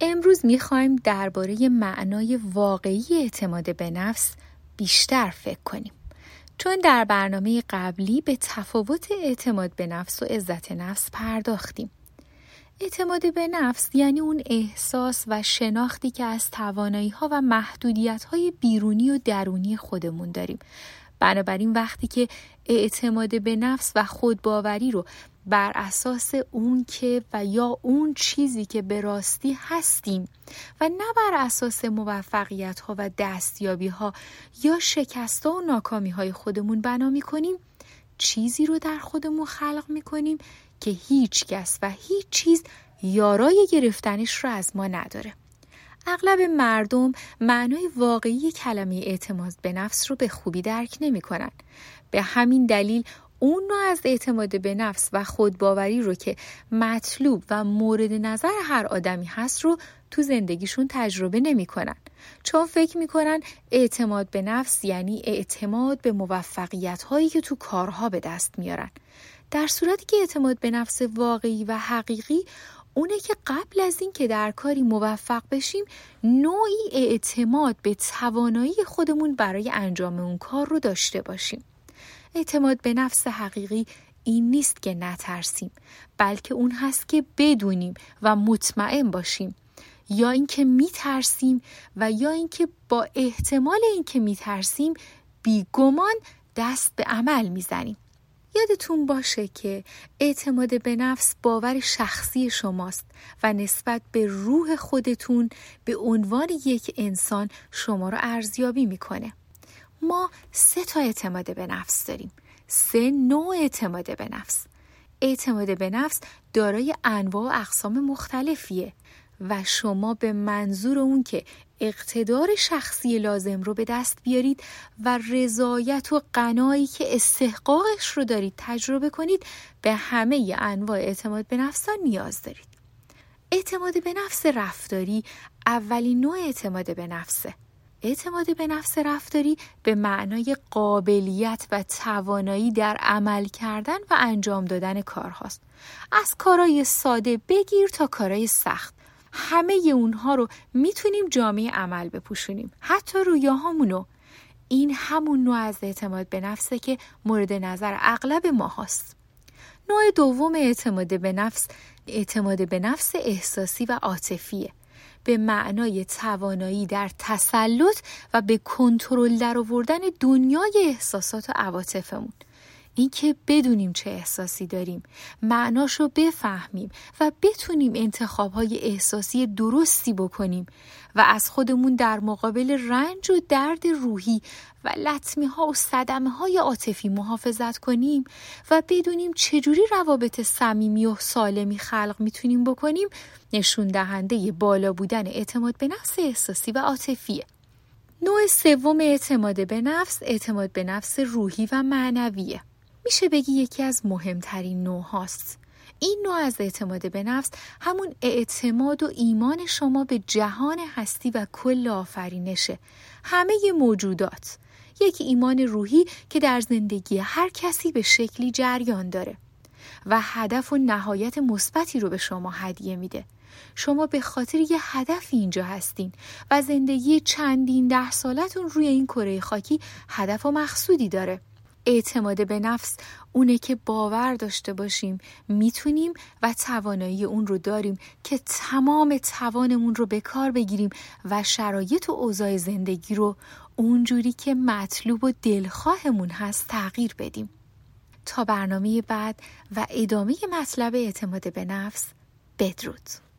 امروز می‌خوایم درباره معنای واقعی اعتماد به نفس بیشتر فکر کنیم. چون در برنامه قبلی به تفاوت اعتماد به نفس و عزت نفس پرداختیم. اعتماد به نفس یعنی اون احساس و شناختی که از توانایی ها و محدودیت های بیرونی و درونی خودمون داریم. بنابراین وقتی که اعتماد به نفس و خودباوری رو بر اساس اون که و یا اون چیزی که به راستی هستیم و نه بر اساس موفقیت ها و دستیابی ها یا شکست ها و ناکامی های خودمون بنا می کنیم چیزی رو در خودمون خلق می کنیم که هیچ کس و هیچ چیز یارای گرفتنش رو از ما نداره اغلب مردم معنای واقعی کلمه اعتماد به نفس رو به خوبی درک نمی کنن. به همین دلیل اون نوع از اعتماد به نفس و خودباوری رو که مطلوب و مورد نظر هر آدمی هست رو تو زندگیشون تجربه نمی‌کنن. چون فکر می‌کنن اعتماد به نفس یعنی اعتماد به موفقیت هایی که تو کارها به دست میارن. در صورتی که اعتماد به نفس واقعی و حقیقی اونه که قبل از این که در کاری موفق بشیم نوعی اعتماد به توانایی خودمون برای انجام اون کار رو داشته باشیم. اعتماد به نفس حقیقی این نیست که نترسیم بلکه اون هست که بدونیم و مطمئن باشیم. یا اینکه میترسیم و یا اینکه با احتمال اینکه میترسیم بیگمان دست به عمل می‌زنیم. یادتون باشه که اعتماد به نفس باور شخصی شماست و نسبت به روح خودتون به عنوان یک انسان شما رو ارزیابی می‌کنه. ما سه تا اعتماد به نفس داریم. سه نوع اعتماد به نفس. اعتماد به نفس دارای انواع و اقسام مختلفیه و شما به منظور اون که اقتدار شخصی لازم رو به دست بیارید و رضایت و قنایی که استحقاقش رو دارید تجربه کنید به همه انواع اعتماد به نفس نیاز دارید. اعتماد به نفس رفتاری اولین نوع اعتماد به نفسه. اعتماد به نفس رفتاری به معنای قابلیت و توانایی در عمل کردن و انجام دادن کارهاست. از کارهای ساده بگیر تا کارهای سخت. همه اونها رو می‌تونیم جامعه عمل بپوشونیم. حتی رویاهامونو. این همون نوع از اعتماد به نفسه که مورد نظر اغلب ما هست نوع دوم اعتماد به نفس اعتماد به نفس احساسی و عاطفیه. به معنای توانایی در تسلط و به کنترل درآوردن دنیای احساسات و عواطفمون. اینکه بدونیم چه احساسی داریم معناش رو بفهمیم و بتونیم انتخابهای احساسی درستی بکنیم و از خودمون در مقابل رنج و درد روحی و لطمی ها و صدمه های عاطفی محافظت کنیم و بدونیم چجوری روابط صمیمی و سالمی خلق می‌تونیم بکنیم نشون دهنده بالا بودن اعتماد به نفس احساسی و عاطفیه. نوع سوم اعتماد به نفس اعتماد به نفس روحی و معنویه. میشه بگی یکی از مهمترین نوع هاست. این نوع از اعتماد به نفس همون اعتماد و ایمان شما به جهان هستی و کل آفرینشه. همه موجودات. یک ایمان روحی که در زندگی هر کسی به شکلی جریان داره و هدف و نهایت مثبتی رو به شما هدیه میده. شما به خاطر یه هدف اینجا هستین و زندگی چندین ده سالتون روی این کره خاکی هدف و مقصودی داره. اعتماد به نفس اونه که باور داشته باشیم می‌تونیم و توانایی اون رو داریم که تمام توانمون رو به کار بگیریم و شرایط و اوضاع زندگی رو اونجوری که مطلوب و دلخواهمون هست تغییر بدیم. تا برنامه بعد و ادامه مطلب اعتماد به نفس بدرود.